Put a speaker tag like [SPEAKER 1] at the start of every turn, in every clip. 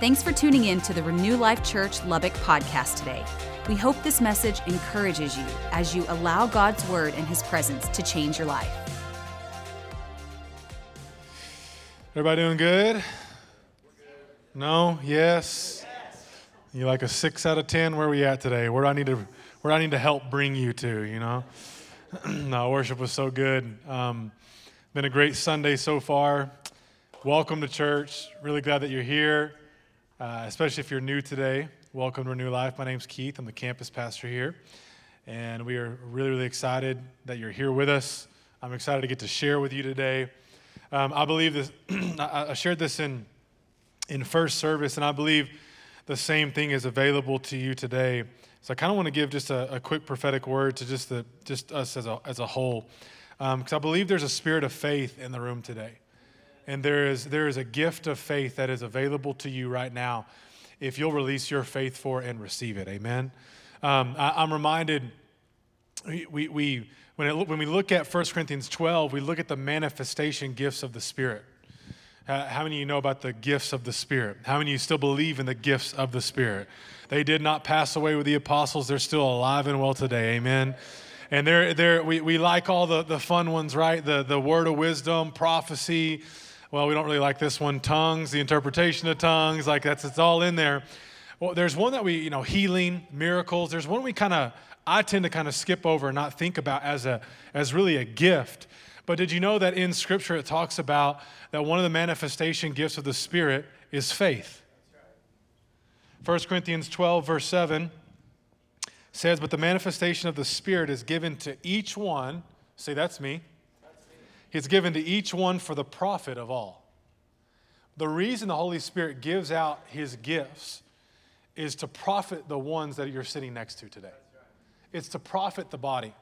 [SPEAKER 1] Thanks for tuning in to the Renew Life Church Lubbock podcast today. We hope this message encourages you as you allow God's word and his presence to change your life.
[SPEAKER 2] Everybody doing good? No? Yes? You like a six out of ten? Where are we at today? Where do I need to where do I need to help bring you to, you know? no, worship was so good. Um, been a great Sunday so far. Welcome to church. Really glad that you're here, uh, especially if you're new today. Welcome to Renew Life. My name's Keith. I'm the campus pastor here. And we are really, really excited that you're here with us. I'm excited to get to share with you today. Um, I believe this, I shared this in, in first service, and I believe the same thing is available to you today. So I kind of want to give just a, a, quick prophetic word to just, the, just us as a, as a whole, because um, I believe there's a spirit of faith in the room today. And there is, there is a gift of faith that is available to you right now if you'll release your faith for and receive it. Amen. Um, I, am reminded, we, we, when, it, when we look at 1 Corinthians 12, we look at the manifestation gifts of the Spirit. how many of you know about the gifts of the Spirit? How many of you still believe in the gifts of the Spirit? They did not pass away with the apostles, they're still alive and well today. Amen. And they're, they're, we, we like all the, the fun ones, right? The, the word of wisdom, prophecy, well, we don't really like this one, tongues, the interpretation of tongues, like that's it's all in there. Well, there's one that we, you know, healing, miracles. There's one we kind of, I tend to kind of skip over and not think about as a, as really a gift. But did you know that in Scripture it talks about that one of the manifestation gifts of the Spirit is faith? 1 Corinthians 12, verse 7 says, But the manifestation of the Spirit is given to each one. Say, that's me He's given to each one for the profit of all. The reason the Holy Spirit gives out his gifts is to profit the ones that you're sitting next to today. It's to profit the body.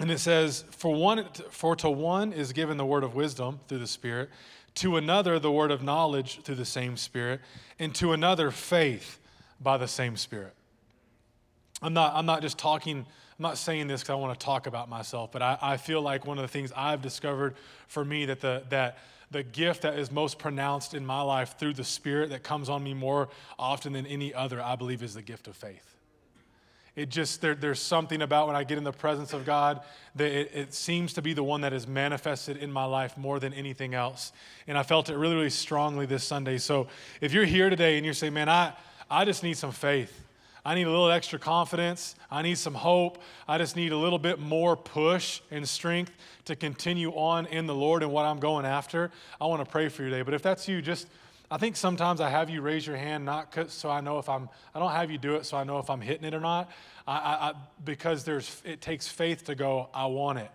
[SPEAKER 2] And it says, for one, for to one is given the word of wisdom through the Spirit, to another the word of knowledge through the same Spirit, and to another faith by the same Spirit. I'm not, I'm not just talking I'm not saying this because I want to talk about myself, but I, I feel like one of the things I've discovered for me that the, that the gift that is most pronounced in my life through the Spirit that comes on me more often than any other, I believe, is the gift of faith. It just, there, there's something about when I get in the presence of God that it, it seems to be the one that is manifested in my life more than anything else. And I felt it really, really strongly this Sunday. So if you're here today and you're saying, man, I, I just need some faith. I need a little extra confidence. I need some hope. I just need a little bit more push and strength to continue on in the Lord and what I'm going after. I want to pray for you today. But if that's you, just I think sometimes I have you raise your hand, not so I know if I'm, I don't have you do it so I know if I'm hitting it or not. I, I, I, because there's, it takes faith to go, I want it.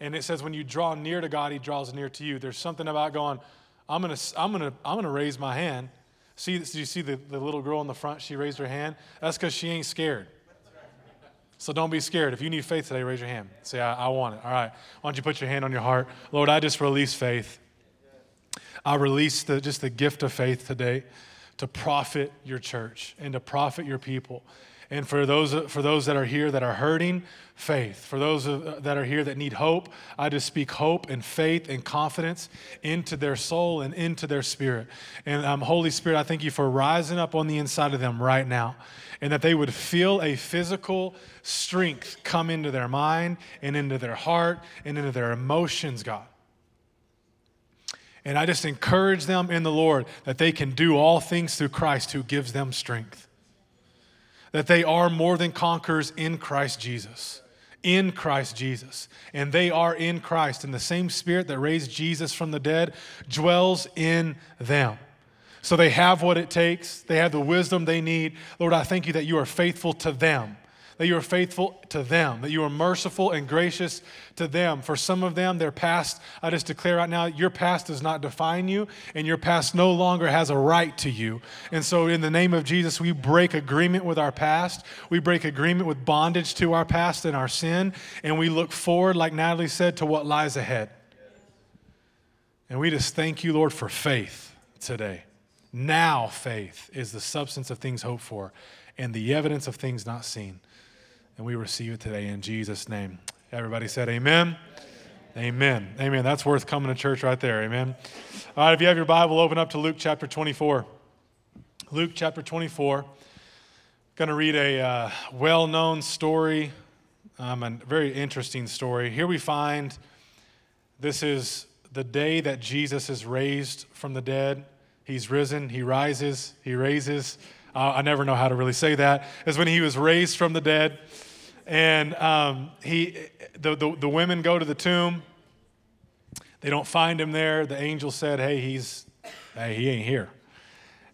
[SPEAKER 2] And it says when you draw near to God, He draws near to you. There's something about going, I'm gonna, I'm gonna, I'm gonna raise my hand See, did you see the, the little girl in the front? She raised her hand. That's because she ain't scared. So don't be scared. If you need faith today, raise your hand. Say, I, I want it. All right. Why don't you put your hand on your heart? Lord, I just release faith. I release the, just the gift of faith today to profit your church and to profit your people. And for those, for those that are here that are hurting, faith. For those that are here that need hope, I just speak hope and faith and confidence into their soul and into their spirit. And um, Holy Spirit, I thank you for rising up on the inside of them right now and that they would feel a physical strength come into their mind and into their heart and into their emotions, God. And I just encourage them in the Lord that they can do all things through Christ who gives them strength that they are more than conquerors in Christ Jesus. In Christ Jesus. And they are in Christ. And the same spirit that raised Jesus from the dead dwells in them. So they have what it takes, they have the wisdom they need. Lord, I thank you that you are faithful to them that you are faithful to them, that you are merciful and gracious to them. For some of them, their past, I just declare right now, your past does not define you, and your past no longer has a right to you. And so, in the name of Jesus, we break agreement with our past. We break agreement with bondage to our past and our sin, and we look forward, like Natalie said, to what lies ahead. And we just thank you, Lord, for faith today. Now, faith is the substance of things hoped for and the evidence of things not seen. And we receive it today in Jesus' name. Everybody said, Amen. Amen. Amen. That's worth coming to church right there. Amen. All right, if you have your Bible, open up to Luke chapter 24. Luke chapter 24. Going to read a uh, well known story, um, a very interesting story. Here we find this is the day that Jesus is raised from the dead. He's risen, he rises, he raises. Uh, I never know how to really say that. Is when he was raised from the dead. And um, he, the, the, the women go to the tomb. They don't find him there. The angel said, Hey, he's, hey, he ain't here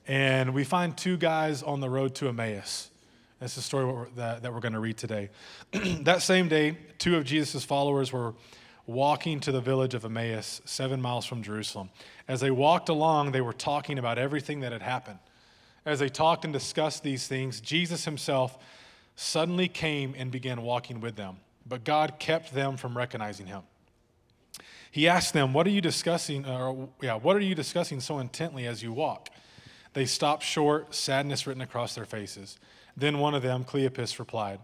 [SPEAKER 2] and we find two guys on the road to Emmaus. That's the story that, that we're going to read today. that same day, two of Jesus' followers were walking to the village of Emmaus, seven miles from Jerusalem. As they walked along, they were talking about everything that had happened. As they talked and discussed these things, Jesus himself suddenly came and began walking with them, but God kept them from recognizing him. He asked them, "What are you discussing? Uh, or yeah, what are you discussing so intently as you walk?" They stopped short, sadness written across their faces. Then one of them, Cleopas, replied,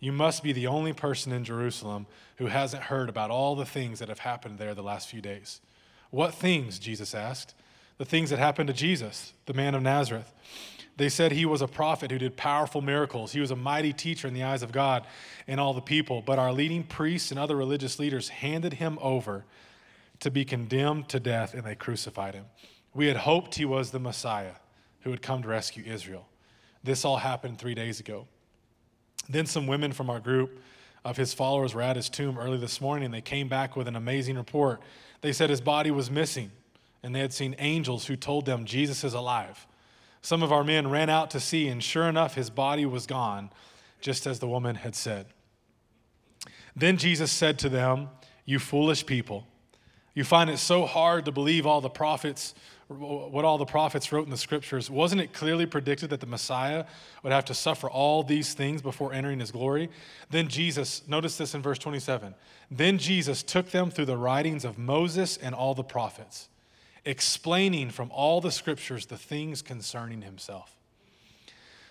[SPEAKER 2] You must be the only person in Jerusalem who hasn't heard about all the things that have happened there the last few days. What things? Jesus asked. The things that happened to Jesus, the man of Nazareth. They said he was a prophet who did powerful miracles. He was a mighty teacher in the eyes of God and all the people. But our leading priests and other religious leaders handed him over to be condemned to death, and they crucified him. We had hoped he was the Messiah who had come to rescue Israel. This all happened three days ago. Then some women from our group of his followers were at his tomb early this morning, and they came back with an amazing report. They said his body was missing, and they had seen angels who told them Jesus is alive. Some of our men ran out to see, and sure enough, his body was gone, just as the woman had said. Then Jesus said to them, You foolish people, you find it so hard to believe all the prophets what all the prophets wrote in the scriptures, wasn't it clearly predicted that the Messiah would have to suffer all these things before entering his glory? Then Jesus, notice this in verse 27. Then Jesus took them through the writings of Moses and all the prophets, explaining from all the scriptures the things concerning himself.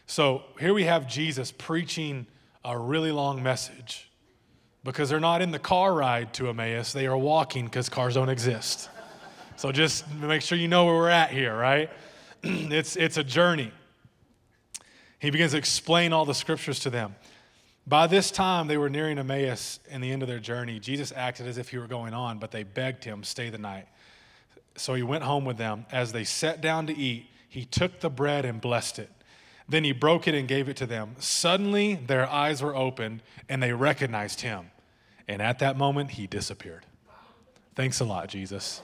[SPEAKER 2] So here we have Jesus preaching a really long message because they're not in the car ride to Emmaus, they are walking because cars don't exist. So just make sure you know where we're at here, right? it's, it's a journey. He begins to explain all the scriptures to them. By this time, they were nearing Emmaus and the end of their journey. Jesus acted as if he were going on, but they begged him, stay the night. So he went home with them. As they sat down to eat, he took the bread and blessed it. Then he broke it and gave it to them. Suddenly, their eyes were opened and they recognized him. And at that moment, he disappeared. Thanks a lot, Jesus.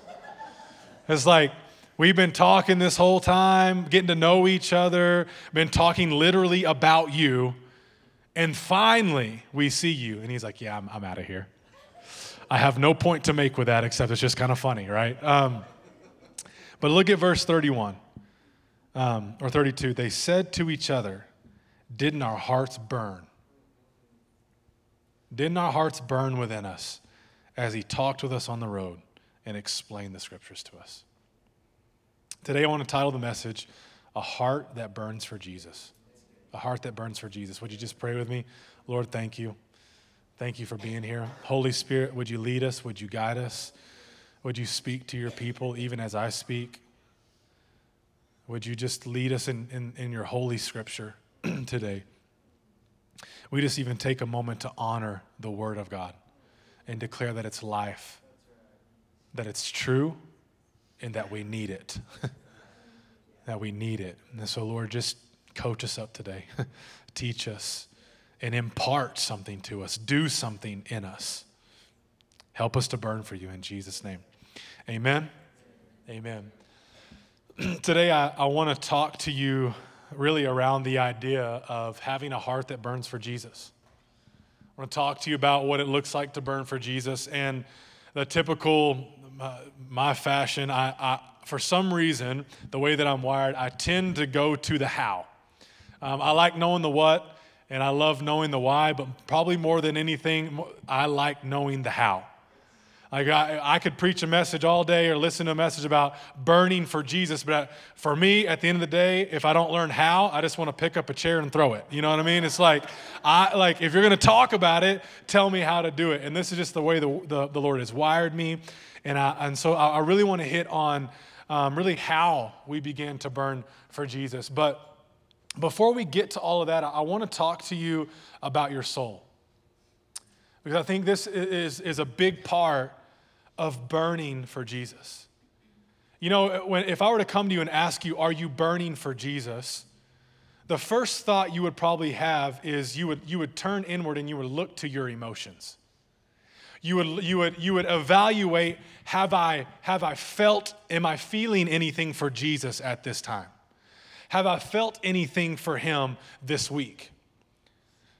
[SPEAKER 2] It's like, we've been talking this whole time, getting to know each other, been talking literally about you. And finally, we see you. And he's like, Yeah, I'm, I'm out of here. I have no point to make with that except it's just kind of funny, right? Um, but look at verse 31 um, or 32. They said to each other, Didn't our hearts burn? Didn't our hearts burn within us as he talked with us on the road? and explained the scriptures to us. Today, I want to title the message, A Heart That Burns for Jesus. A Heart That Burns for Jesus. Would you just pray with me? Lord, thank you. Thank you for being here. Holy Spirit, would you lead us? Would you guide us? Would you speak to your people even as I speak? Would you just lead us in, in, in your holy scripture today? We just even take a moment to honor the Word of God and declare that it's life that it's true and that we need it. that we need it. And so, Lord, just coach us up today, teach us, and impart something to us, do something in us. Help us to burn for you in Jesus' name. Amen. Amen. today, I, I want to talk to you really around the idea of having a heart that burns for Jesus. I want to talk to you about what it looks like to burn for Jesus and the typical my fashion, I, I, for some reason, the way that I'm wired, I tend to go to the how. Um, I like knowing the what, and I love knowing the why, but probably more than anything, I like knowing the how. Like I, I could preach a message all day or listen to a message about burning for Jesus, but for me, at the end of the day, if I don't learn how, I just want to pick up a chair and throw it. You know what I mean? It's like, I like if you're going to talk about it, tell me how to do it. And this is just the way the, the, the Lord has wired me. And, I, and so I really want to hit on um, really how we began to burn for Jesus. But before we get to all of that, I want to talk to you about your soul. Because I think this is, is a big part of burning for Jesus. You know, when, if I were to come to you and ask you, Are you burning for Jesus? the first thought you would probably have is you would, you would turn inward and you would look to your emotions. You would, you would, you would evaluate have I, have I felt, am I feeling anything for Jesus at this time? Have I felt anything for him this week?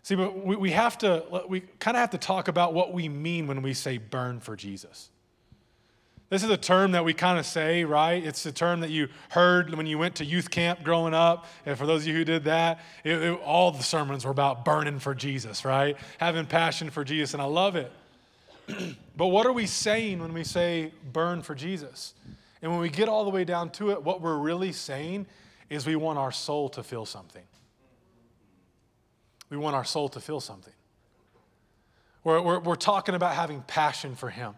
[SPEAKER 2] See, but we, we have to, we kind of have to talk about what we mean when we say burn for Jesus. This is a term that we kind of say, right? It's a term that you heard when you went to youth camp growing up. And for those of you who did that, it, it, all the sermons were about burning for Jesus, right? Having passion for Jesus, and I love it. but what are we saying when we say burn for Jesus? And when we get all the way down to it, what we're really saying is we want our soul to feel something. We want our soul to feel something. We're, we're, we're talking about having passion for Him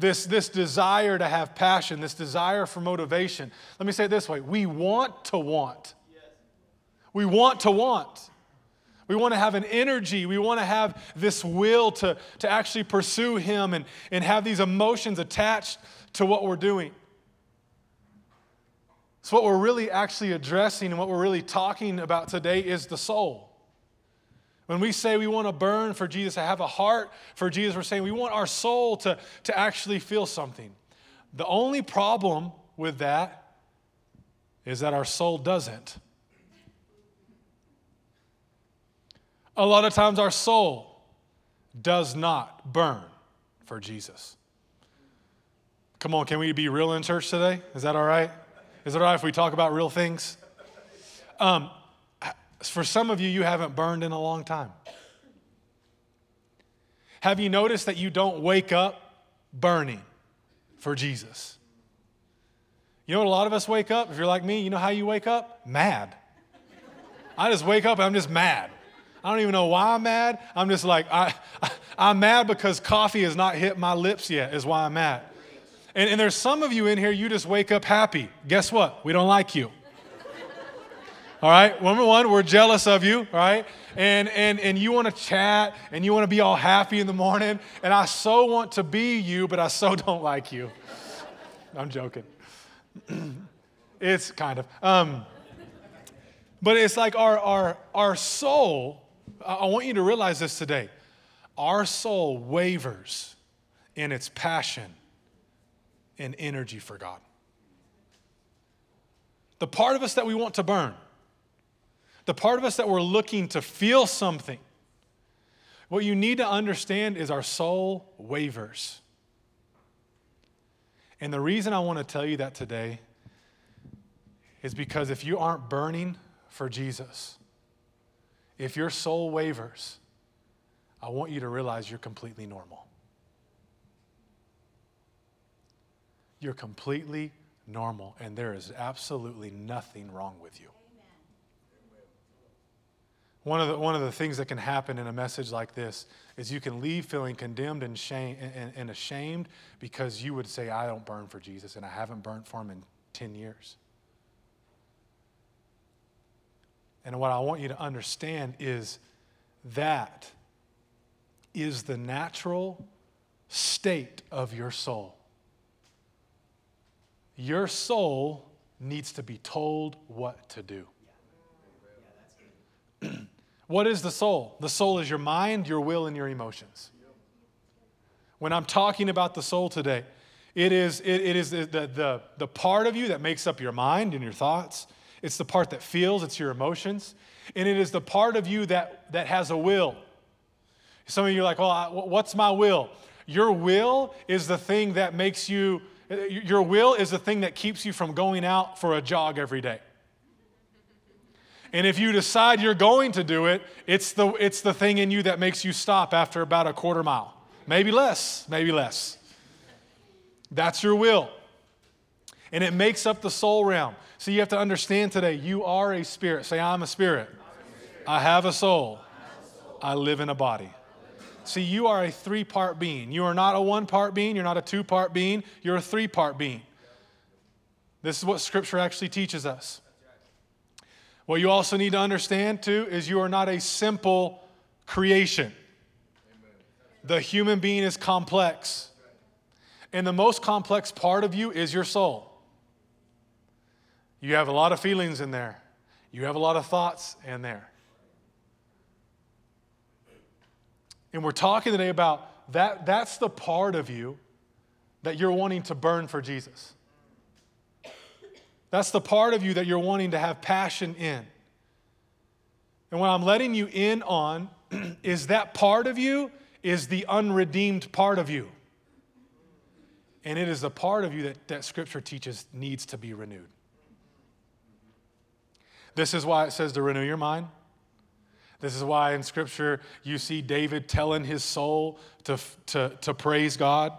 [SPEAKER 2] this, this desire to have passion, this desire for motivation. Let me say it this way we want to want. We want to want. We want to have an energy. We want to have this will to, to actually pursue Him and, and have these emotions attached to what we're doing. So, what we're really actually addressing and what we're really talking about today is the soul. When we say we want to burn for Jesus, to have a heart for Jesus, we're saying we want our soul to, to actually feel something. The only problem with that is that our soul doesn't. A lot of times our soul does not burn for Jesus. Come on, can we be real in church today? Is that all right? Is it all right if we talk about real things? Um, for some of you, you haven't burned in a long time. Have you noticed that you don't wake up burning for Jesus? You know what a lot of us wake up? If you're like me, you know how you wake up? Mad. I just wake up and I'm just mad. I don't even know why I'm mad. I'm just like, I, I, am mad because coffee has not hit my lips yet, is why I'm mad. And, and there's some of you in here, you just wake up happy. Guess what? We don't like you. All right, number one, we're jealous of you, right? And and and you want to chat and you want to be all happy in the morning. And I so want to be you, but I so don't like you. I'm joking. it's kind of. Um, but it's like our our our soul. I want you to realize this today. Our soul wavers in its passion and energy for God. The part of us that we want to burn the part of us that we're looking to feel something. What you need to understand is our soul wavers. And the reason I want to tell you that today is because if you aren't burning for Jesus, if your soul wavers, I want you to realize you're completely normal. You're completely normal, and there is absolutely nothing wrong with you. One of, the, one of the things that can happen in a message like this is you can leave feeling condemned and, shame, and, and ashamed because you would say, I don't burn for Jesus and I haven't burned for him in 10 years. And what I want you to understand is that is the natural state of your soul. Your soul needs to be told what to do. What is the soul? The soul is your mind, your will, and your emotions. When I'm talking about the soul today, it is, it, it is the, the, the part of you that makes up your mind and your thoughts. It's the part that feels, it's your emotions. And it is the part of you that, that has a will. Some of you are like, well, I, what's my will? Your will is the thing that makes you, your will is the thing that keeps you from going out for a jog every day. And if you decide you're going to do it, it's the, it's the thing in you that makes you stop after about a quarter mile. Maybe less, maybe less. That's your will. And it makes up the soul realm. So you have to understand today you are a spirit. Say, I'm a spirit. I have a soul. I live in a body. See, you are a three part being. You are not a one part being. You're not a two part being. You're a three part being. This is what Scripture actually teaches us. What you also need to understand, too, is you are not a simple creation. The human being is complex. And the most complex part of you is your soul. You have a lot of feelings in there, you have a lot of thoughts in there. And we're talking today about that, that's the part of you that you're wanting to burn for Jesus. That's the part of you that you're wanting to have passion in. And what I'm letting you in on is that part of you is the unredeemed part of you. And it is the part of you that, that Scripture teaches needs to be renewed. This is why it says to renew your mind. This is why in Scripture you see David telling his soul to, to, to praise God.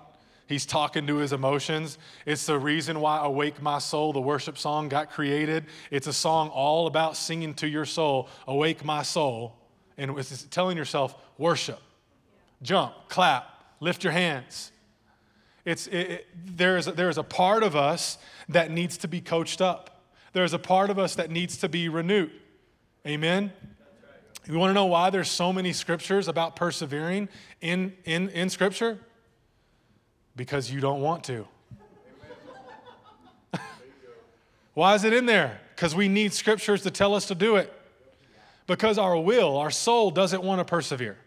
[SPEAKER 2] He's talking to his emotions. It's the reason why Awake My Soul, the worship song, got created. It's a song all about singing to your soul, Awake My Soul, and it's telling yourself, worship, jump, clap, lift your hands. It's, it, it, there, is, there is a part of us that needs to be coached up. There's a part of us that needs to be renewed. Amen? You want to know why there's so many scriptures about persevering in, in, in Scripture? Because you don't want to. why is it in there? Because we need scriptures to tell us to do it. Because our will, our soul doesn't want to persevere.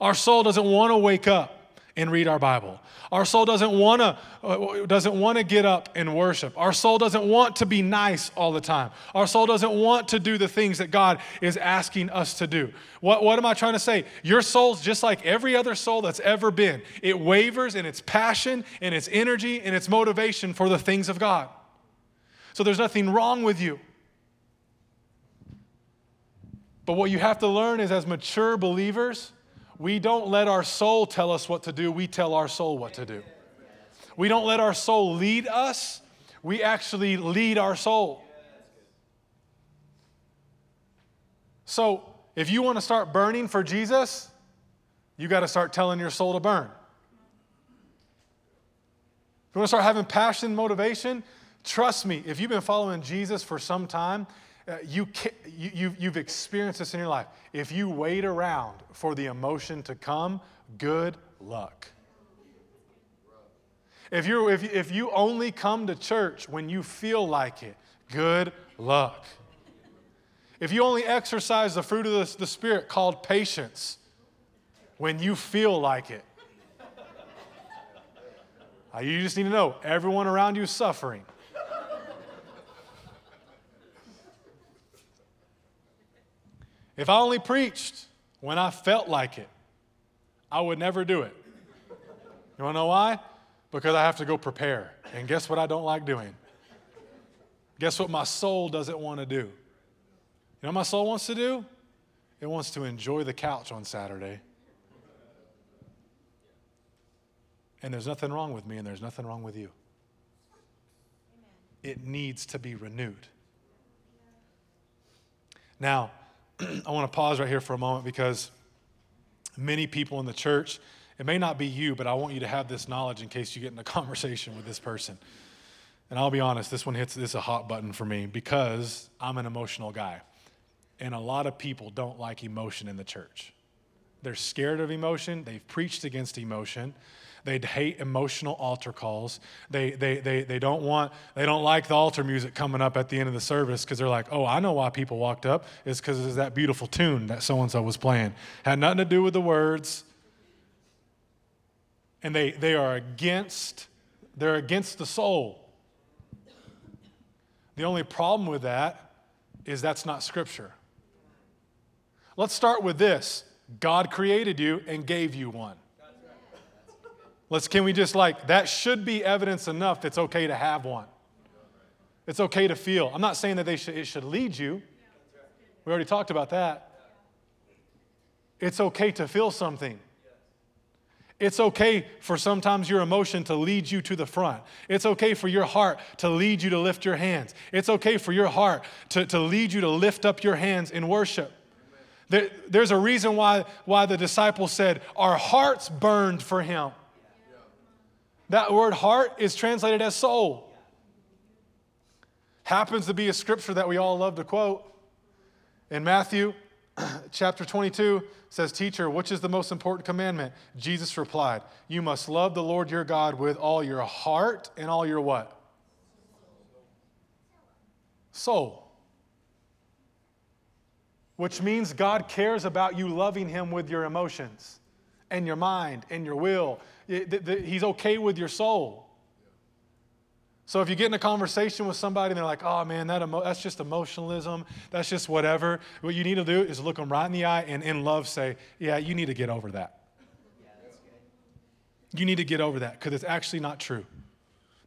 [SPEAKER 2] Our soul doesn't want to wake up and read our Bible. Our soul doesn't want to uh, doesn't want to get up and worship. Our soul doesn't want to be nice all the time. Our soul doesn't want to do the things that God is asking us to do. What, what am I trying to say? Your soul's just like every other soul that's ever been. It wavers in its passion and its energy and its motivation for the things of God. So there's nothing wrong with you. But what you have to learn is as mature believers, we don't let our soul tell us what to do, we tell our soul what to do. We don't let our soul lead us, we actually lead our soul. So, if you want to start burning for Jesus, you got to start telling your soul to burn. If you want to start having passion, motivation, trust me, if you've been following Jesus for some time, uh, you, you, you've experienced this in your life. If you wait around for the emotion to come, good luck. If, you're, if, if you only come to church when you feel like it, good luck. If you only exercise the fruit of the, the Spirit called patience when you feel like it, uh, you just need to know everyone around you is suffering. If I only preached when I felt like it, I would never do it. You wanna know why? Because I have to go prepare. And guess what I don't like doing? Guess what my soul doesn't want to do? You know what my soul wants to do? It wants to enjoy the couch on Saturday. And there's nothing wrong with me, and there's nothing wrong with you. It needs to be renewed. Now, I want to pause right here for a moment because many people in the church, it may not be you, but I want you to have this knowledge in case you get in a conversation with this person. And I'll be honest, this one hits this is a hot button for me because I'm an emotional guy. And a lot of people don't like emotion in the church. They're scared of emotion, they've preached against emotion. They'd hate emotional altar calls. They, they, they, they, don't want, they don't like the altar music coming up at the end of the service because they're like, oh, I know why people walked up. It's because it's that beautiful tune that so and so was playing. Had nothing to do with the words. And they, they are against, they're against the soul. The only problem with that is that's not scripture. Let's start with this God created you and gave you one. Let's, can we just like, that should be evidence enough it's okay to have one. It's okay to feel. I'm not saying that they should, it should lead you. We already talked about that. It's okay to feel something. It's okay for sometimes your emotion to lead you to the front. It's okay for your heart to lead you to lift your hands. It's okay for your heart to, to lead you to lift up your hands in worship. There, there's a reason why, why the disciples said, Our hearts burned for him. That word heart is translated as soul. Happens to be a scripture that we all love to quote. In Matthew chapter 22 says, Teacher, which is the most important commandment? Jesus replied, You must love the Lord your God with all your heart and all your what? Soul. Which means God cares about you loving Him with your emotions and your mind and your will. He's okay with your soul. So if you get in a conversation with somebody and they're like, oh man, that emo- that's just emotionalism, that's just whatever, what you need to do is look them right in the eye and in love say, yeah, you need to get over that. You need to get over that because it's actually not true.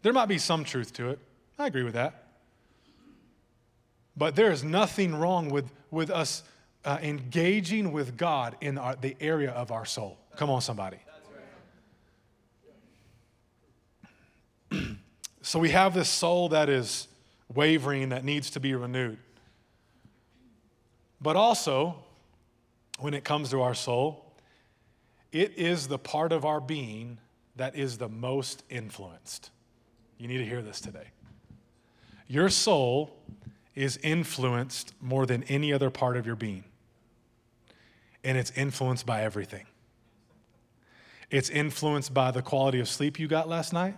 [SPEAKER 2] There might be some truth to it. I agree with that. But there is nothing wrong with, with us uh, engaging with God in our, the area of our soul. Come on, somebody. So we have this soul that is wavering, that needs to be renewed. But also, when it comes to our soul, it is the part of our being that is the most influenced. You need to hear this today. Your soul is influenced more than any other part of your being, and it's influenced by everything. It's influenced by the quality of sleep you got last night.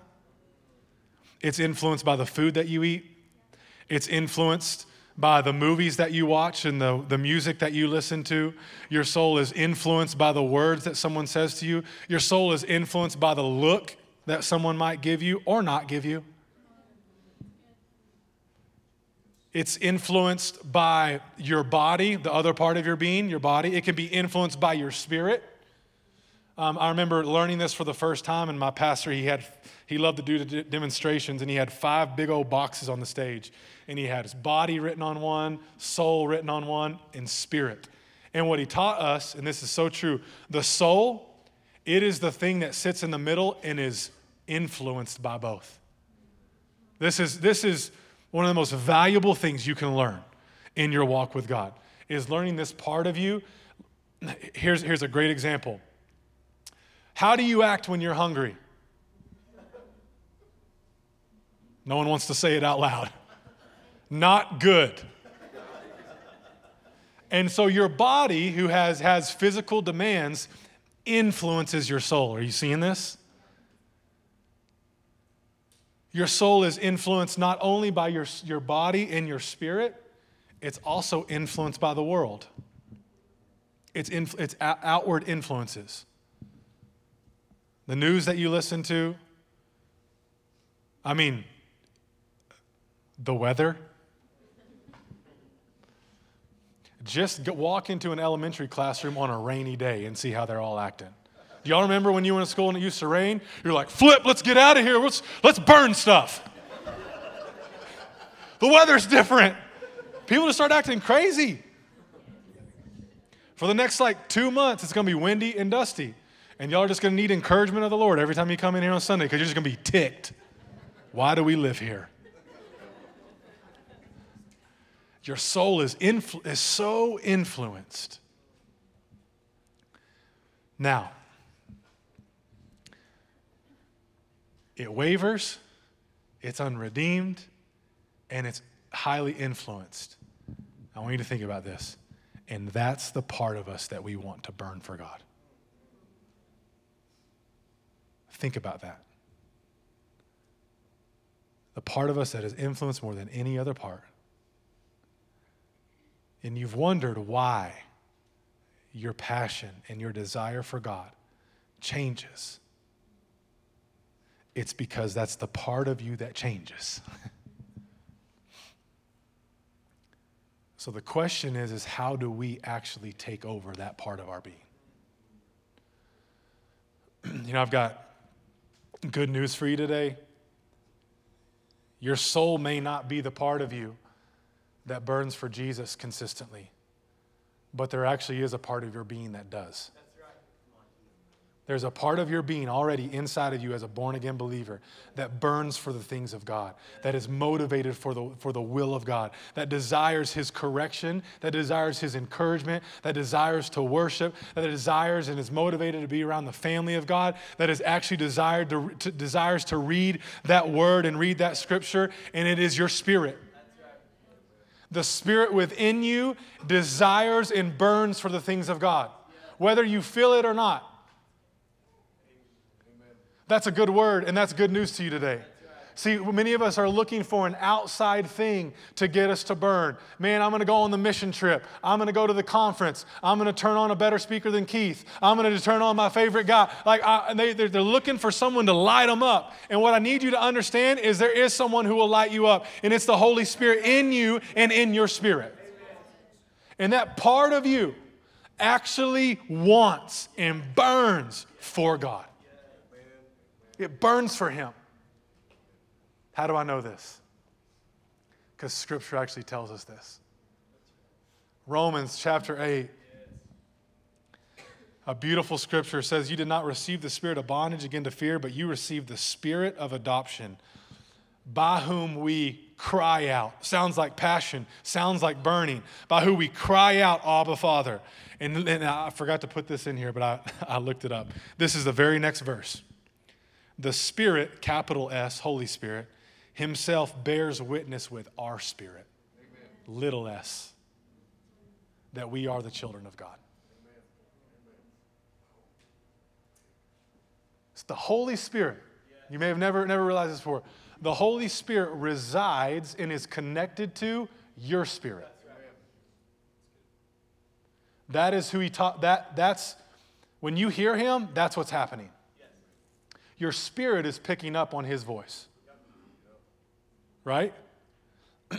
[SPEAKER 2] It's influenced by the food that you eat. It's influenced by the movies that you watch and the, the music that you listen to. Your soul is influenced by the words that someone says to you. Your soul is influenced by the look that someone might give you or not give you. It's influenced by your body, the other part of your being, your body. It can be influenced by your spirit. Um, I remember learning this for the first time, and my pastor, he had, he loved to do the demonstrations, and he had five big old boxes on the stage. And he had his body written on one, soul written on one, and spirit. And what he taught us, and this is so true, the soul, it is the thing that sits in the middle and is influenced by both. This is, this is one of the most valuable things you can learn in your walk with God, is learning this part of you. Here's, here's a great example how do you act when you're hungry? No one wants to say it out loud. Not good. And so your body, who has, has physical demands, influences your soul. Are you seeing this? Your soul is influenced not only by your, your body and your spirit, it's also influenced by the world. It's, inf- it's outward influences the news that you listen to. I mean, the weather. Just walk into an elementary classroom on a rainy day and see how they're all acting. Do y'all remember when you went to school and it used to rain? You're like, flip, let's get out of here. Let's, let's burn stuff. the weather's different. People just start acting crazy. For the next like two months, it's gonna be windy and dusty. And y'all are just going to need encouragement of the Lord every time you come in here on Sunday because you're just going to be ticked. Why do we live here? Your soul is, influ- is so influenced. Now, it wavers, it's unredeemed, and it's highly influenced. I want you to think about this. And that's the part of us that we want to burn for God. Think about that. The part of us that is influenced more than any other part. And you've wondered why your passion and your desire for God changes. It's because that's the part of you that changes. so the question is is how do we actually take over that part of our being? you know, I've got Good news for you today. Your soul may not be the part of you that burns for Jesus consistently, but there actually is a part of your being that does. There's a part of your being already inside of you as a born again believer that burns for the things of God, that is motivated for the, for the will of God, that desires His correction, that desires His encouragement, that desires to worship, that desires and is motivated to be around the family of God, that is actually desired to, to desires to read that word and read that scripture, and it is your spirit. The spirit within you desires and burns for the things of God, whether you feel it or not. That's a good word, and that's good news to you today. See, many of us are looking for an outside thing to get us to burn. Man, I'm going to go on the mission trip. I'm going to go to the conference. I'm going to turn on a better speaker than Keith. I'm going to turn on my favorite guy. Like, I, they, they're, they're looking for someone to light them up. And what I need you to understand is there is someone who will light you up, and it's the Holy Spirit in you and in your spirit. And that part of you actually wants and burns for God. It burns for Him. How do I know this? Because Scripture actually tells us this. Romans chapter 8, a beautiful scripture says, You did not receive the spirit of bondage again to fear, but you received the spirit of adoption, by whom we cry out. Sounds like passion, sounds like burning, by who we cry out, Abba, Father. And, and I forgot to put this in here, but I, I looked it up. This is the very next verse. The Spirit, capital S, Holy Spirit, himself bears witness with our spirit, Amen. little s, that we are the children of God. Amen. It's the Holy Spirit. You may have never, never realized this before. The Holy Spirit resides and is connected to your spirit. That is who he taught. That, that's when you hear him, that's what's happening. Your spirit is picking up on his voice right?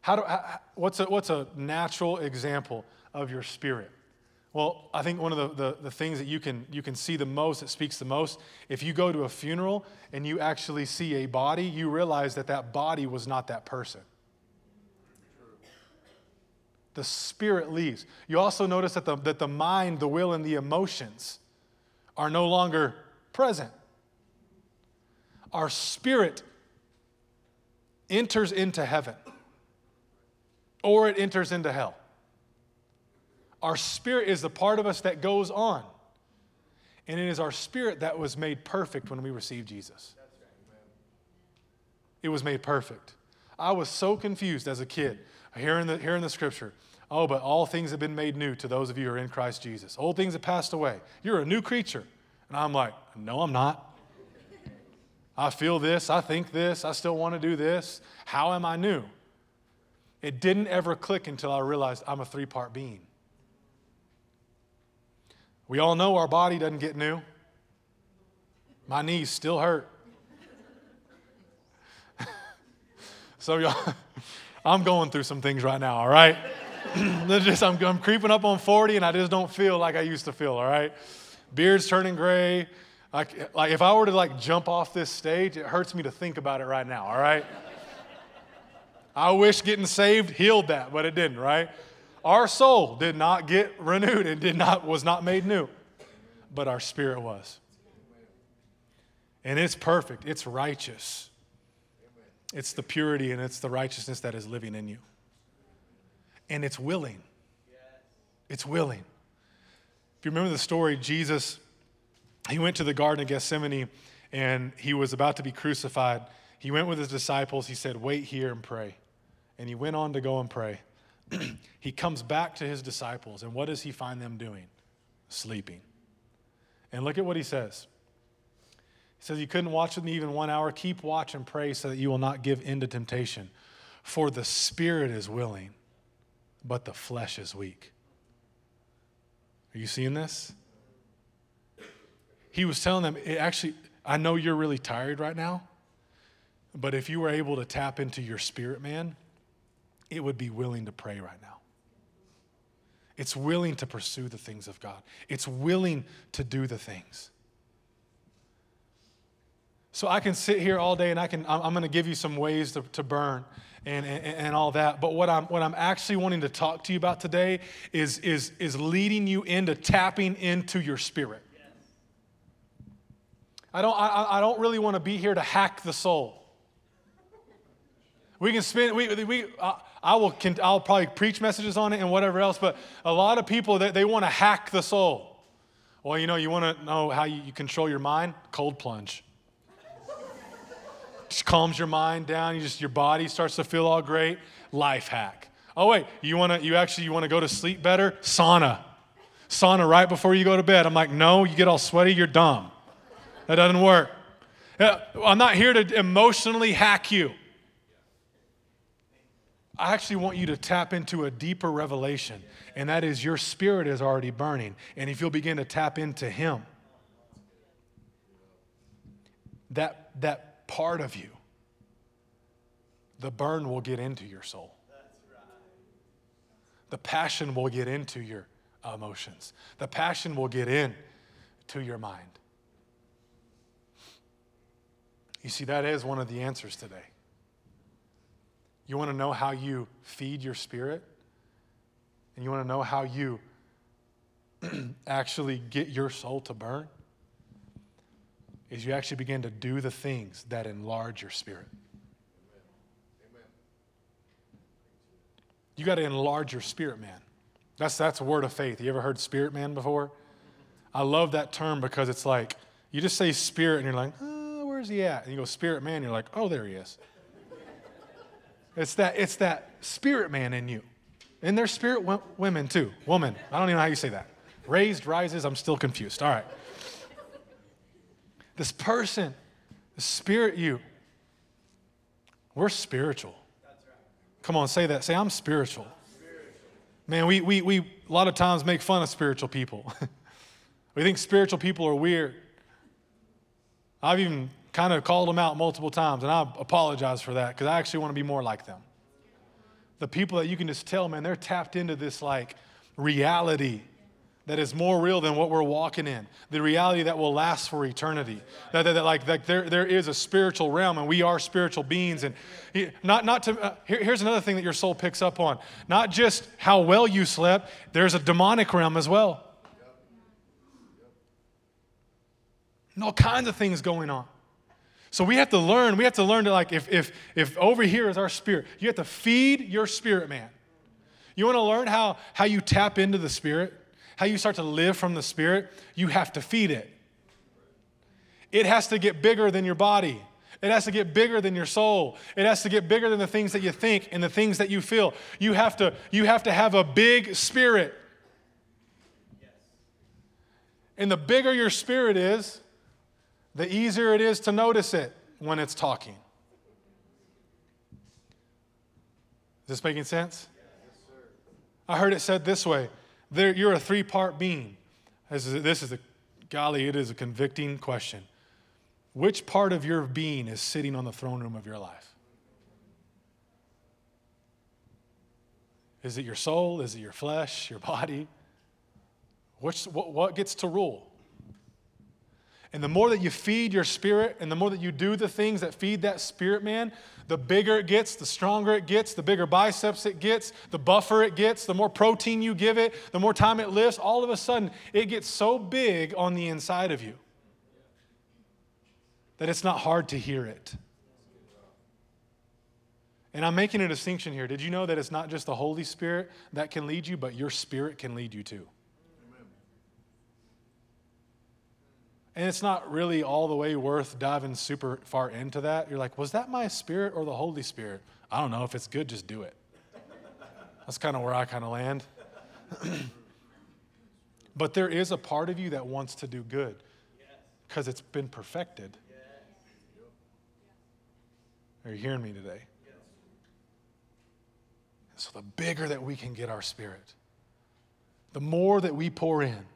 [SPEAKER 2] how do, how, what's, a, what's a natural example of your spirit? Well, I think one of the, the, the, things that you can, you can see the most, that speaks the most, if you go to a funeral and you actually see a body, you realize that that body was not that person. The spirit leaves. You also notice that the, that the mind, the will, and the emotions are no longer present. Our spirit enters into heaven or it enters into hell. Our spirit is the part of us that goes on. And it is our spirit that was made perfect when we received Jesus. It was made perfect. I was so confused as a kid hearing the, hearing the scripture. Oh, but all things have been made new to those of you who are in Christ Jesus. Old things have passed away. You're a new creature. And I'm like, no, I'm not. I feel this, I think this, I still want to do this. How am I new? It didn't ever click until I realized I'm a three part being. We all know our body doesn't get new. My knees still hurt. so, y'all, I'm going through some things right now, all right? just, I'm, I'm creeping up on 40 and I just don't feel like I used to feel, all right? Beard's turning gray. Like, like if I were to like jump off this stage, it hurts me to think about it right now, all right? I wish getting saved healed that, but it didn't, right? Our soul did not get renewed and did not was not made new, but our spirit was. And it's perfect, it's righteous. It's the purity and it's the righteousness that is living in you. And it's willing. It's willing. If you remember the story, Jesus he went to the Garden of Gethsemane and he was about to be crucified. He went with his disciples. He said, Wait here and pray. And he went on to go and pray. he comes back to his disciples, and what does he find them doing? Sleeping. And look at what he says. He says, You couldn't watch with me even one hour. Keep watch and pray so that you will not give in to temptation. For the spirit is willing, but the flesh is weak. Are you seeing this? he was telling them, actually, I know you're really tired right now, but if you were able to tap into your spirit, man, it would be willing to pray right now. It's willing to pursue the things of God, it's willing to do the things. So I can sit here all day and I can, I'm going to give you some ways to, to burn and, and, and, all that. But what I'm, what I'm actually wanting to talk to you about today is, is, is leading you into tapping into your spirit. I don't, I, I don't really want to be here to hack the soul. We can spend, we, we, uh, I will, I'll probably preach messages on it and whatever else, but a lot of people, they, they want to hack the soul. Well, you know, you want to know how you, you control your mind? Cold plunge. Just calms your mind down. You just your body starts to feel all great. Life hack. Oh wait, you want to you actually you want to go to sleep better? Sauna. Sauna right before you go to bed. I'm like, "No, you get all sweaty, you're dumb." That doesn't work. I'm not here to emotionally hack you. I actually want you to tap into a deeper revelation, and that is your spirit is already burning. And if you'll begin to tap into Him, that, that part of you, the burn will get into your soul. The passion will get into your emotions. The passion will get in to your mind. You see, that is one of the answers today. You want to know how you feed your spirit? And you want to know how you actually get your soul to burn? Is you actually begin to do the things that enlarge your spirit. You got to enlarge your spirit, man. That's, that's a word of faith. You ever heard spirit man before? I love that term because it's like, you just say spirit and you're like, oh, where's he at? And you go, spirit man, you're like, oh, there he is. It's that, it's that spirit man in you. And there's spirit w- women too. Woman. I don't even know how you say that. Raised, rises, I'm still confused. All right. This person, the spirit you, we're spiritual. Come on, say that. Say, I'm spiritual. Man, we, we, we a lot of times make fun of spiritual people. we think spiritual people are weird. I've even kind of called them out multiple times, and I apologize for that because I actually want to be more like them. The people that you can just tell, man, they're tapped into this like reality that is more real than what we're walking in, the reality that will last for eternity. That, that, that like, that there, there is a spiritual realm, and we are spiritual beings. And not, not to, uh, here, here's another thing that your soul picks up on not just how well you slept, there's a demonic realm as well. And all kinds of things going on. So we have to learn, we have to learn to like, if, if, if over here is our spirit, you have to feed your spirit man. You want to learn how, how you tap into the spirit? How you start to live from the Spirit, you have to feed it. It has to get bigger than your body. It has to get bigger than your soul. It has to get bigger than the things that you think and the things that you feel. You have to, you have, to have a big spirit. And the bigger your spirit is, the easier it is to notice it when it's talking. Is this making sense? I heard it said this way there, you're a three part being. This is, this is a, golly, it is a convicting question. Which part of your being is sitting on the throne room of your life? Is it your soul? Is it your flesh, your body? Which, what, what gets to rule? And the more that you feed your spirit and the more that you do the things that feed that spirit man, the bigger it gets, the stronger it gets, the bigger biceps it gets, the buffer it gets, the more protein you give it, the more time it lives, all of a sudden it gets so big on the inside of you that it's not hard to hear it. And I'm making a distinction here. Did you know that it's not just the Holy Spirit that can lead you, but your spirit can lead you too? And it's not really all the way worth diving super far into that. You're like, was that my spirit or the Holy Spirit? I don't know. If it's good, just do it. That's kind of where I kind of land. but there is a part of you that wants to do good because it's been perfected. Are you hearing me today? So, the bigger that we can get our spirit, the more that we pour in,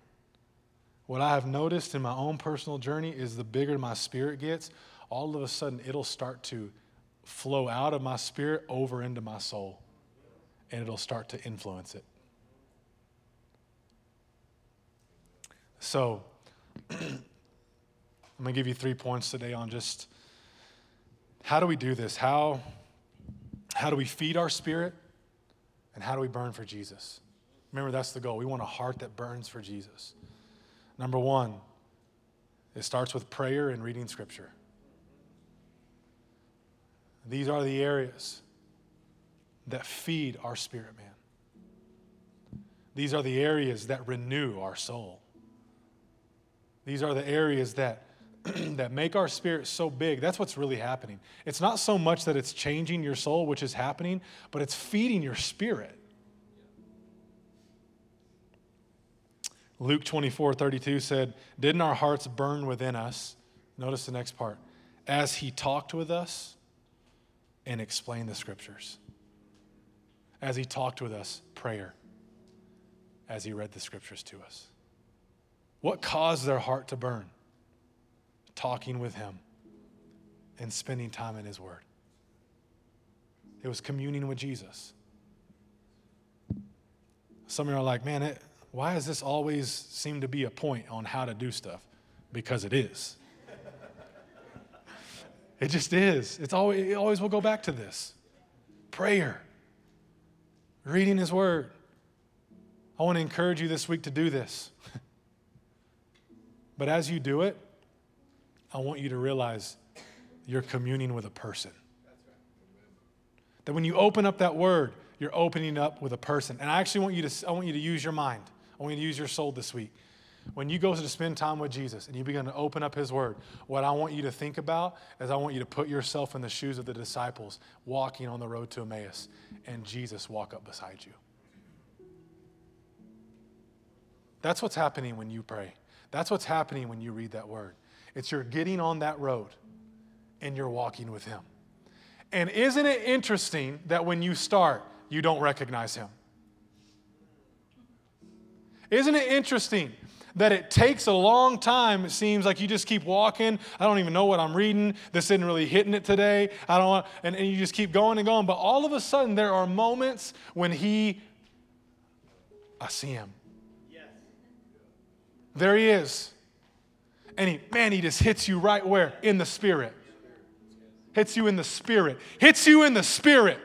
[SPEAKER 2] what I have noticed in my own personal journey is the bigger my spirit gets, all of a sudden it'll start to flow out of my spirit over into my soul, and it'll start to influence it. So, I'm going to give you three points today on just how do we do this? How, how do we feed our spirit? And how do we burn for Jesus? Remember, that's the goal. We want a heart that burns for Jesus. Number one, it starts with prayer and reading scripture. These are the areas that feed our spirit man. These are the areas that renew our soul. These are the areas that that make our spirit so big, that's what's really happening. It's not so much that it's changing your soul, which is happening, but it's feeding your spirit. Luke 24 32 said, Didn't our hearts burn within us? Notice the next part. As he talked with us and explained the scriptures. As he talked with us, prayer. As he read the scriptures to us. What caused their heart to burn? Talking with him and spending time in his word. It was communing with Jesus. Some of you are like, man, it, why does this always seem to be a point on how to do stuff? Because it is. it just is. It's always, it always will go back to this prayer, reading His Word. I want to encourage you this week to do this. but as you do it, I want you to realize you're communing with a person. That when you open up that word, you're opening up with a person. And I actually want you to, I want you to use your mind. I want you to use your soul this week. When you go to spend time with Jesus and you begin to open up His Word, what I want you to think about is I want you to put yourself in the shoes of the disciples walking on the road to Emmaus and Jesus walk up beside you. That's what's happening when you pray. That's what's happening when you read that Word. It's you're getting on that road and you're walking with Him. And isn't it interesting that when you start, you don't recognize Him? Isn't it interesting that it takes a long time? It seems like you just keep walking. I don't even know what I'm reading. This isn't really hitting it today. I don't want, and, and you just keep going and going. But all of a sudden, there are moments when He, I see Him. Yes. There He is. And He, man, He just hits you right where? In the Spirit. Hits you in the Spirit. Hits you in the Spirit.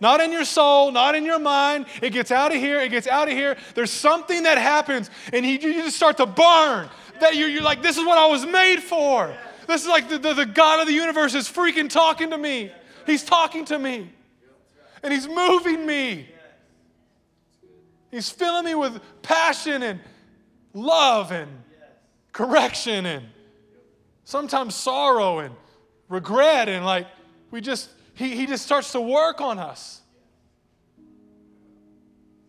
[SPEAKER 2] Not in your soul, not in your mind. It gets out of here, it gets out of here. There's something that happens, and you just start to burn. That you're, you're like, this is what I was made for. This is like the, the, the God of the universe is freaking talking to me. He's talking to me, and He's moving me. He's filling me with passion and love and correction and sometimes sorrow and regret and like we just he, he just starts to work on us.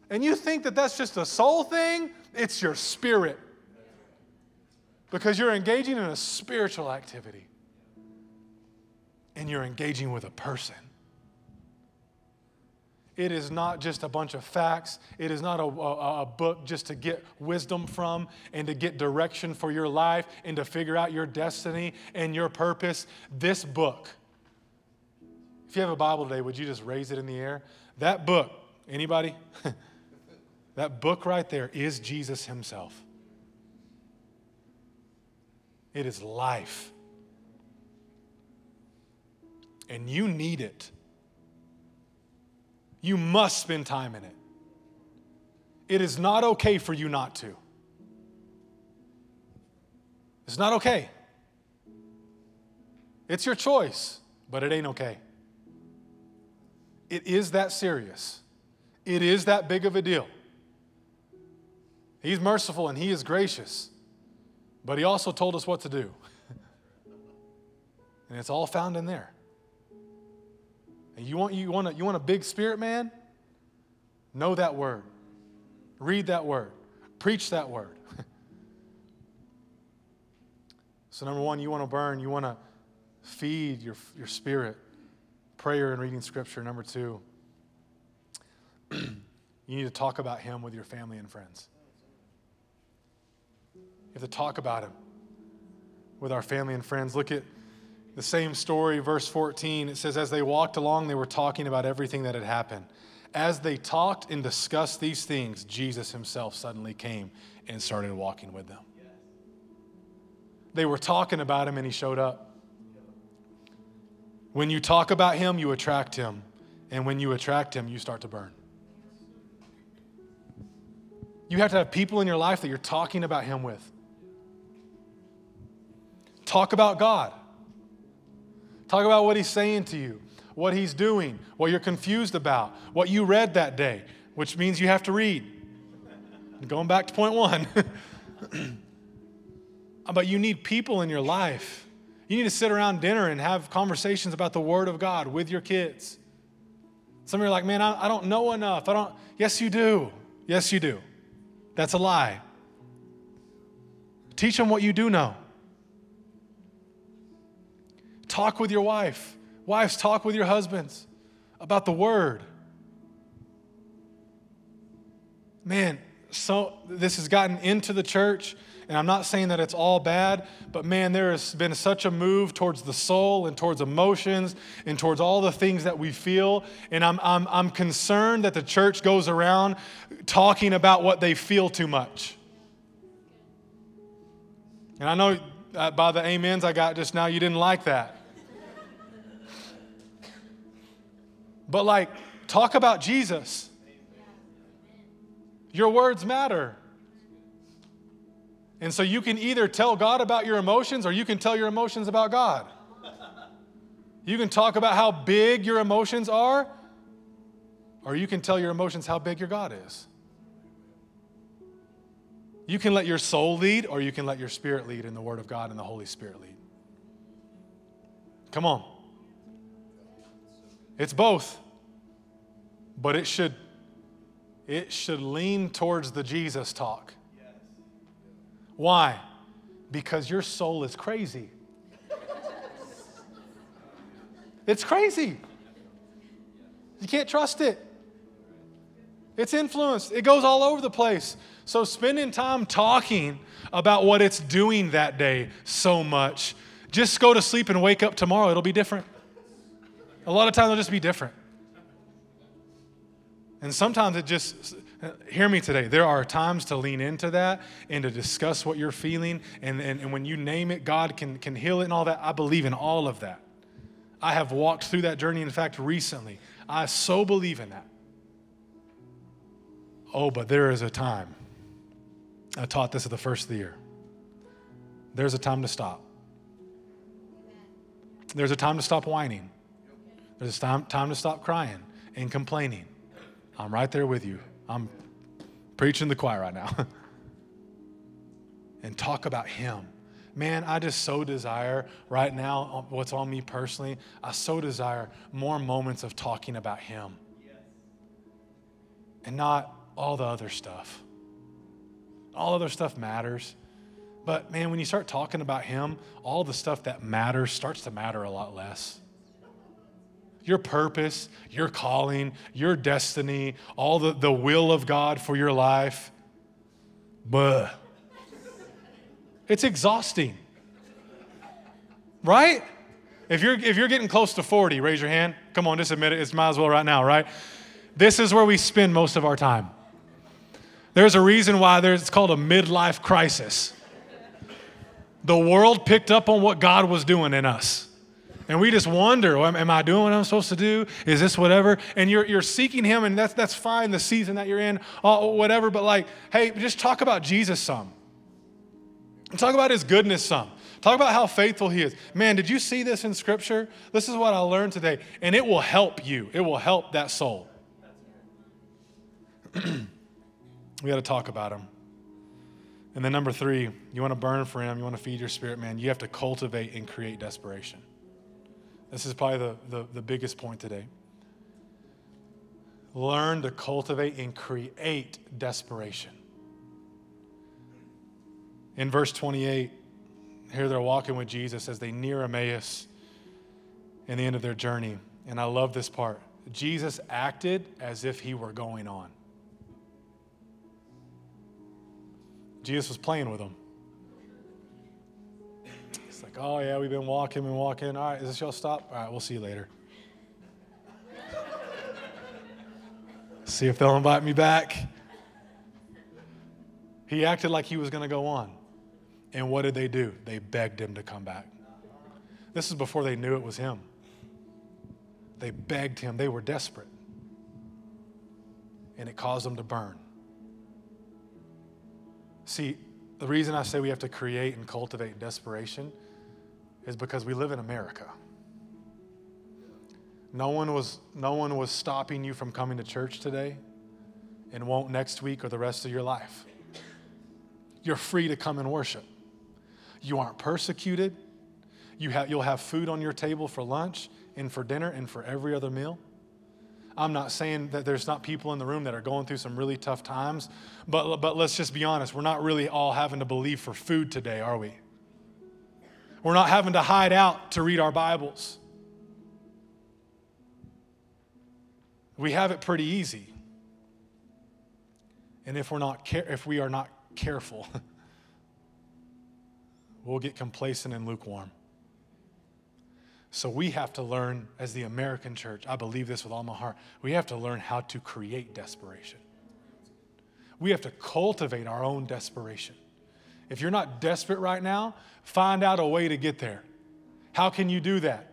[SPEAKER 2] And you think that that's just a soul thing? It's your spirit. Because you're engaging in a spiritual activity. And you're engaging with a person. It is not just a bunch of facts. It is not a, a, a, book just to get wisdom from and to get direction for your life and to figure out your destiny and your purpose. This book if you have a Bible today, would you just raise it in the air? That book, anybody? that book right there is Jesus himself. It is life. And you need it. You must spend time in it. It is not okay for you not to. It's not okay. It's your choice, but it ain't okay. It is that serious. It is that big of a deal. He's merciful and He is gracious, but He also told us what to do. and it's all found in there. And you want, you, want a, you want a big spirit man? Know that word. Read that word. Preach that word. so, number one, you want to burn, you want to feed your, your spirit prayer and reading scripture. Number two, you need to talk about him with your family and friends. You have to talk about him with our family and friends. Look at the same story, verse 14. It says, As they walked along, they were talking about everything that had happened. As they talked and discussed these things, Jesus himself suddenly came and started walking with them. They were talking about him and he showed up. When you talk about him, you attract him. And when you attract him, you start to burn. You have to have people in your life that you're talking about him with. Talk about God. Talk about what he's saying to you, what he's doing, what you're confused about, what you read that day, which means you have to read. Going back to point one. but you need people in your life. You need to sit around dinner and have conversations about the Word of God with your kids. Some of you are like, man, I, I don't know enough. I don't. Yes, you do. Yes, you do. That's a lie. Teach them what you do know. Talk with your wife. Wives, talk with your husbands about the Word. Man, so this has gotten into the church and I'm not saying that it's all bad, but man, there has been such a move towards the soul and towards emotions and towards all the things that we feel. And I'm, I'm, I'm concerned that the church goes around talking about what they feel too much. And I know uh, by the amens I got just now, you didn't like that. But like, talk about Jesus. Your words matter. And so you can either tell God about your emotions or you can tell your emotions about God. You can talk about how big your emotions are, or you can tell your emotions how big your God is. You can let your soul lead, or you can let your spirit lead in the Word of God and the Holy Spirit lead. Come on. It's both. But it should it should lean towards the Jesus talk. Why? Because your soul is crazy. It's crazy. You can't trust it. It's influenced, it goes all over the place. So, spending time talking about what it's doing that day so much, just go to sleep and wake up tomorrow, it'll be different. A lot of times, it'll just be different. And sometimes it just, Hear me today. There are times to lean into that and to discuss what you're feeling. And, and, and when you name it, God can, can heal it and all that. I believe in all of that. I have walked through that journey, in fact, recently. I so believe in that. Oh, but there is a time. I taught this at the first of the year. There's a time to stop. There's a time to stop whining. There's a time, time to stop crying and complaining. I'm right there with you. I'm preaching the choir right now. and talk about Him. Man, I just so desire right now, uh, what's on me personally, I so desire more moments of talking about Him and not all the other stuff. All other stuff matters. But man, when you start talking about Him, all the stuff that matters starts to matter a lot less your purpose, your calling, your destiny, all the, the will of God for your life. But it's exhausting. Right? If you're, if you're getting close to 40, raise your hand. Come on, just admit it. It's might as well right now, right? This is where we spend most of our time. There's a reason why there's, it's called a midlife crisis. The world picked up on what God was doing in us. And we just wonder, am, I doing what I'm supposed to do? Is this whatever? And you're, you're seeking Him, and that's, that's fine, the season that you're in, whatever. But like, hey, just talk about Jesus some. Talk about His goodness some. Talk about how faithful He is. Man, did you see this in Scripture? This is what I learned today. And it will help you, it will help that soul. we got to talk about Him. And then, number three, you want to burn for Him, you want to feed your spirit, man, you have to cultivate and create desperation. This is probably the, the, the biggest point today. Learn to cultivate and create desperation. In verse 28, here they're walking with Jesus as they near Emmaus in the end of their journey. And I love this part. Jesus acted as if he were going on. Jesus was playing with them like, oh, yeah, we've been walking and walking. All right, is this y'all stop? All right, we'll see you later. see if they'll invite me back. He acted like he was going to go on. And what did they do? They begged him to come back. This is before they knew it was him. They begged him, they were desperate. And it caused them to burn. See, the reason I say we have to create and cultivate desperation is because we live in America. No one was, no one was stopping you from coming to church today and won't next week or the rest of your life. You're free to come and worship. You aren't persecuted. You have, you'll have food on your table for lunch and for dinner and for every other meal. I'm not saying that there's not people in the room that are going through some really tough times, but, but let's just be honest. We're not really all having to believe for food today, are we? We're not having to hide out to read our Bibles. We have it pretty easy. And if, we're not care- if we are not careful, we'll get complacent and lukewarm. So we have to learn, as the American church, I believe this with all my heart, we have to learn how to create desperation. We have to cultivate our own desperation. If you're not desperate right now, find out a way to get there. How can you do that?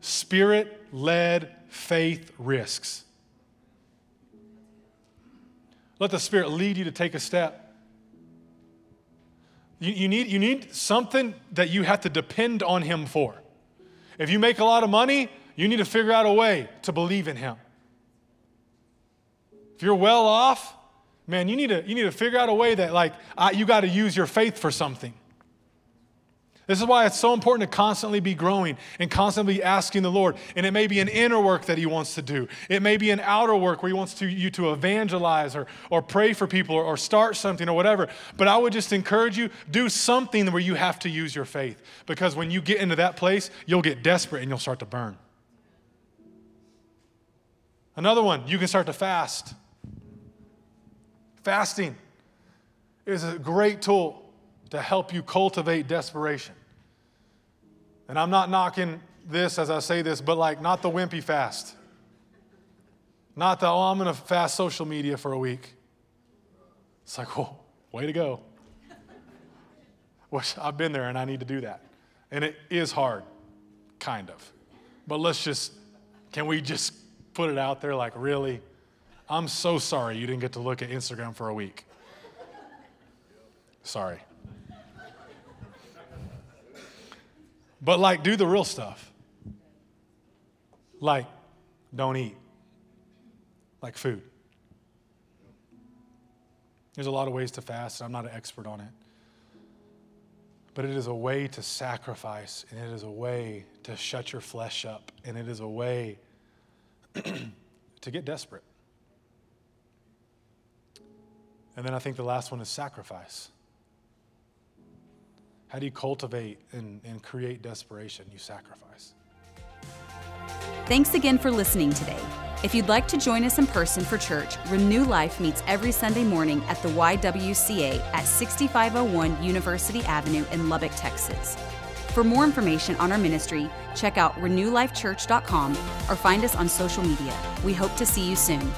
[SPEAKER 2] Spirit led faith risks. Let the Spirit lead you to take a step. You, you, need, you need something that you have to depend on Him for. If you make a lot of money, you need to figure out a way to believe in Him. If you're well off, man, you need to, you need to figure out a way that, like, uh, you got to use your faith for something. This is why it's so important to constantly be growing and constantly asking the Lord. And it may be an inner work that He wants to do. It may be an outer work where He wants to, you to evangelize or, or pray for people or, or start something or whatever. But I would just encourage you do something where you have to use your faith. Because when you get into that place, you'll get desperate and you'll start to burn. Another one, you can start to fast. Fasting is a great tool to help you cultivate desperation. And I'm not knocking this as I say this, but like not the wimpy fast. Not the, oh, I'm going to fast social media for a week. It's like, well, way to go. Which I've been there and I need to do that. And it is hard, kind of. But let's just, can we just put it out there like, really? I'm so sorry you didn't get to look at Instagram for a week. Sorry. But like, do the real stuff. Like, don't eat. Like food. There's a lot of ways to fast, I'm not an expert on it. But it is a way to sacrifice, and it is a way to shut your flesh up, and it is a way to get desperate. And then I think the last one is sacrifice. How do you cultivate and, and create desperation? You sacrifice.
[SPEAKER 1] Thanks again for listening today. If you'd like to join us in person for church, Renew Life meets every Sunday morning at the YWCA at 6501 University Avenue in Lubbock, Texas. For more information on our ministry, check out renewlifechurch.com or find us on social media. We hope to see you soon.